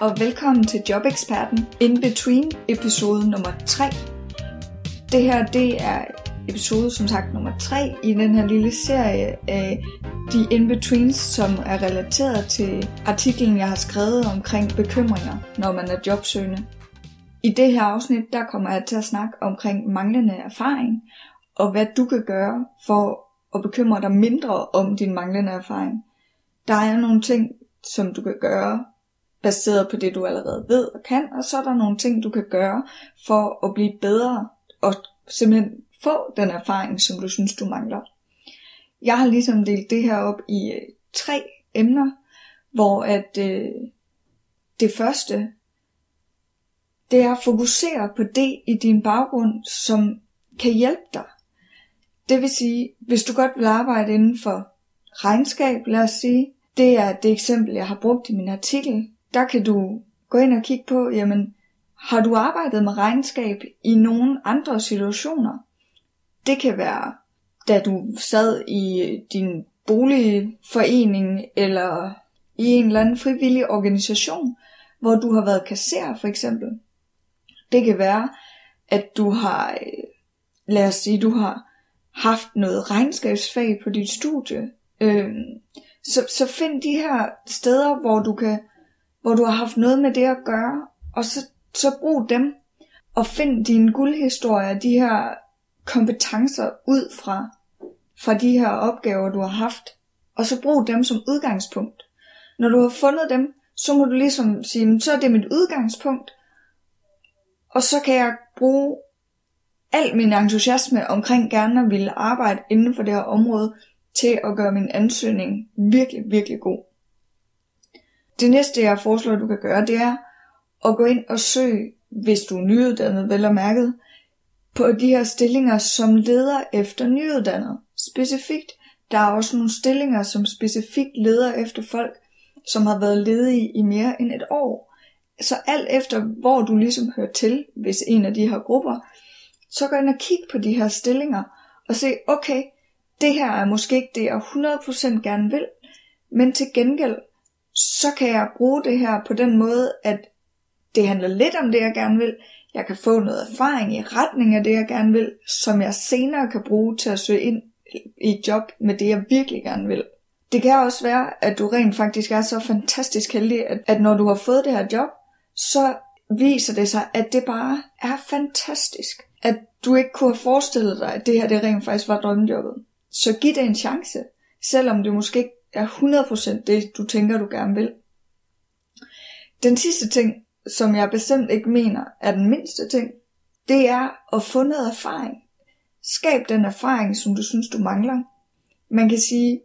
og velkommen til Jobeksperten In Between episode nummer 3. Det her det er episode som sagt nummer 3 i den her lille serie af de in-betweens, som er relateret til artiklen, jeg har skrevet omkring bekymringer, når man er jobsøgende. I det her afsnit, der kommer jeg til at snakke omkring manglende erfaring, og hvad du kan gøre for at bekymre dig mindre om din manglende erfaring. Der er nogle ting, som du kan gøre baseret på det, du allerede ved og kan, og så er der nogle ting, du kan gøre for at blive bedre og simpelthen få den erfaring, som du synes, du mangler. Jeg har ligesom delt det her op i øh, tre emner, hvor at øh, det første, det er at fokusere på det i din baggrund, som kan hjælpe dig. Det vil sige, hvis du godt vil arbejde inden for regnskab, lad os sige, det er det eksempel, jeg har brugt i min artikel, der kan du gå ind og kigge på, jamen, har du arbejdet med regnskab i nogle andre situationer? Det kan være, da du sad i din boligforening eller i en eller anden frivillig organisation, hvor du har været kasser for eksempel. Det kan være, at du har, øh, lad os sige, du har haft noget regnskabsfag på dit studie. Øh, så, så find de her steder, hvor du kan, hvor du har haft noget med det at gøre, og så, så brug dem, og find dine guldhistorier, de her kompetencer ud fra, fra de her opgaver, du har haft, og så brug dem som udgangspunkt. Når du har fundet dem, så må du ligesom sige, så er det mit udgangspunkt, og så kan jeg bruge al min entusiasme omkring gerne at ville arbejde inden for det her område til at gøre min ansøgning virkelig, virkelig god. Det næste, jeg foreslår, du kan gøre, det er at gå ind og søge, hvis du er nyuddannet, vel og mærket, på de her stillinger, som leder efter nyuddannet. Specifikt, der er også nogle stillinger, som specifikt leder efter folk, som har været ledige i mere end et år. Så alt efter, hvor du ligesom hører til, hvis en af de her grupper, så gå ind og kig på de her stillinger, og se, okay, det her er måske ikke det, jeg 100% gerne vil, men til gengæld, så kan jeg bruge det her på den måde, at det handler lidt om det, jeg gerne vil, jeg kan få noget erfaring i retning af det, jeg gerne vil, som jeg senere kan bruge til at søge ind i et job med det, jeg virkelig gerne vil. Det kan også være, at du rent faktisk er så fantastisk heldig, at, at når du har fået det her job, så viser det sig, at det bare er fantastisk. At du ikke kunne have forestillet dig, at det her det rent faktisk var drømmejobbet. Så giv det en chance, selvom det måske ikke er 100% det, du tænker, du gerne vil. Den sidste ting, som jeg bestemt ikke mener er den mindste ting, det er at få noget erfaring. Skab den erfaring, som du synes, du mangler. Man kan sige,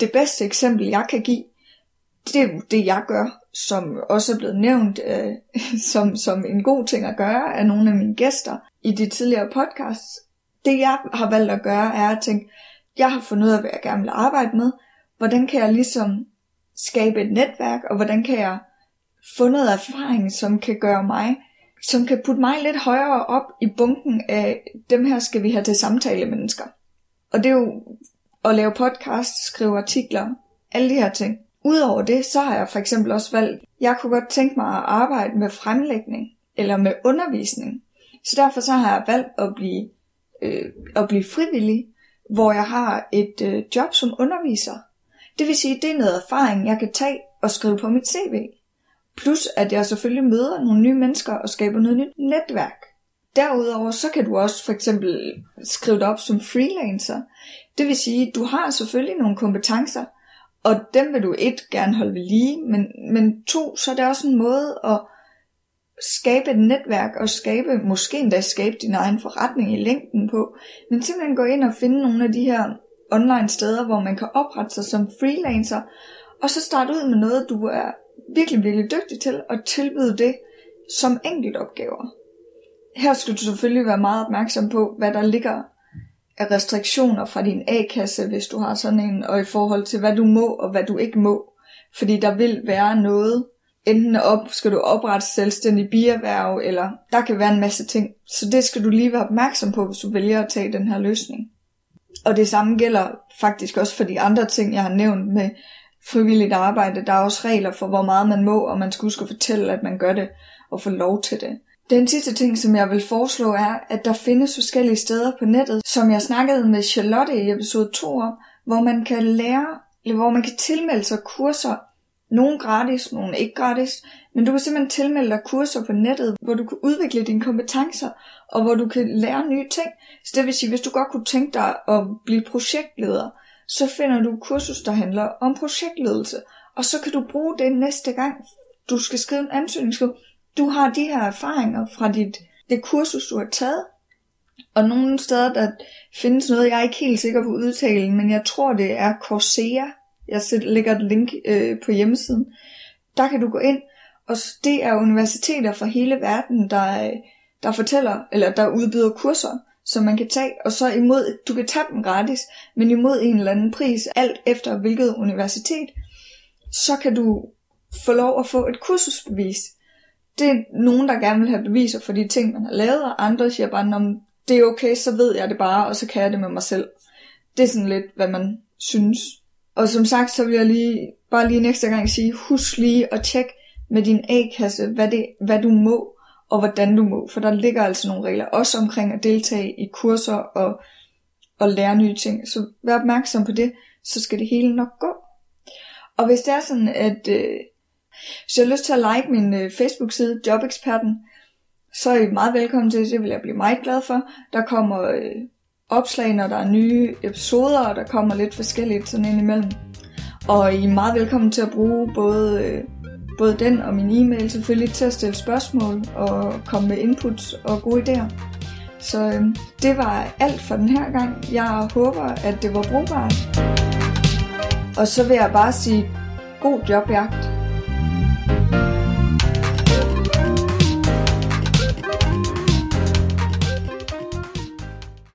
det bedste eksempel, jeg kan give, det er det, jeg gør, som også er blevet nævnt øh, som, som en god ting at gøre af nogle af mine gæster i de tidligere podcasts. Det, jeg har valgt at gøre, er at tænke, jeg har fundet ud af, hvad jeg gerne vil arbejde med. Hvordan kan jeg ligesom skabe et netværk, og hvordan kan jeg få noget erfaring, som kan gøre mig, som kan putte mig lidt højere op i bunken af dem her skal vi have til samtale mennesker. Og det er jo at lave podcast, skrive artikler, alle de her ting. Udover det, så har jeg for eksempel også valgt, jeg kunne godt tænke mig at arbejde med fremlægning eller med undervisning. Så derfor så har jeg valgt at blive, øh, at blive frivillig, hvor jeg har et øh, job som underviser. Det vil sige, det er noget erfaring, jeg kan tage og skrive på mit CV. Plus at jeg selvfølgelig møder nogle nye mennesker og skaber noget nyt netværk. Derudover så kan du også for eksempel skrive dig op som freelancer. Det vil sige, du har selvfølgelig nogle kompetencer, og dem vil du et gerne holde ved lige, men, men to, så er det også en måde at skabe et netværk og skabe, måske endda skabe din egen forretning i længden på, men simpelthen gå ind og finde nogle af de her online steder, hvor man kan oprette sig som freelancer, og så starte ud med noget, du er virkelig, virkelig dygtig til at tilbyde det som enkeltopgaver. Her skal du selvfølgelig være meget opmærksom på, hvad der ligger af restriktioner fra din A-kasse, hvis du har sådan en, og i forhold til, hvad du må og hvad du ikke må. Fordi der vil være noget, enten op, skal du oprette selvstændig bierhverv, eller der kan være en masse ting. Så det skal du lige være opmærksom på, hvis du vælger at tage den her løsning. Og det samme gælder faktisk også for de andre ting, jeg har nævnt med frivilligt arbejde. Der er også regler for, hvor meget man må, og man skal huske at fortælle, at man gør det, og få lov til det. Den sidste ting, som jeg vil foreslå, er, at der findes forskellige steder på nettet, som jeg snakkede med Charlotte i episode 2 om, hvor man kan lære, eller hvor man kan tilmelde sig kurser, nogle gratis, nogle ikke gratis, men du kan simpelthen tilmelde dig kurser på nettet, hvor du kan udvikle dine kompetencer, og hvor du kan lære nye ting. Så det vil sige, hvis du godt kunne tænke dig at blive projektleder, så finder du kursus, der handler om projektledelse, og så kan du bruge det næste gang, du skal skrive en ansøgning. Du har de her erfaringer fra dit, det kursus, du har taget, og nogle steder, der findes noget, jeg er ikke helt sikker på udtalen, men jeg tror, det er Coursera. Jeg lægger et link øh, på hjemmesiden. Der kan du gå ind, og det er universiteter fra hele verden, der, der fortæller, eller der udbyder kurser, som man kan tage, og så imod, du kan tage dem gratis, men imod en eller anden pris, alt efter hvilket universitet, så kan du få lov at få et kursusbevis. Det er nogen, der gerne vil have beviser for de ting, man har lavet, og andre siger bare, om det er okay, så ved jeg det bare, og så kan jeg det med mig selv. Det er sådan lidt, hvad man synes. Og som sagt, så vil jeg lige, bare lige en ekstra gang sige, husk lige at tjekke med din A-kasse, hvad, det, hvad du må, og hvordan du må. For der ligger altså nogle regler, også omkring at deltage i kurser og, og lære nye ting. Så vær opmærksom på det, så skal det hele nok gå. Og hvis det er sådan, at øh, hvis jeg har lyst til at like min øh, Facebook-side, Jobeksperten, så er I meget velkommen til det. Det vil jeg blive meget glad for. Der kommer øh, opslag, når der er nye episoder, og der kommer lidt forskelligt sådan ind imellem. Og I er meget velkommen til at bruge både, øh, både den og min e-mail selvfølgelig til at stille spørgsmål og komme med input og gode idéer. Så øh, det var alt for den her gang. Jeg håber, at det var brugbart. Og så vil jeg bare sige god jobjagt.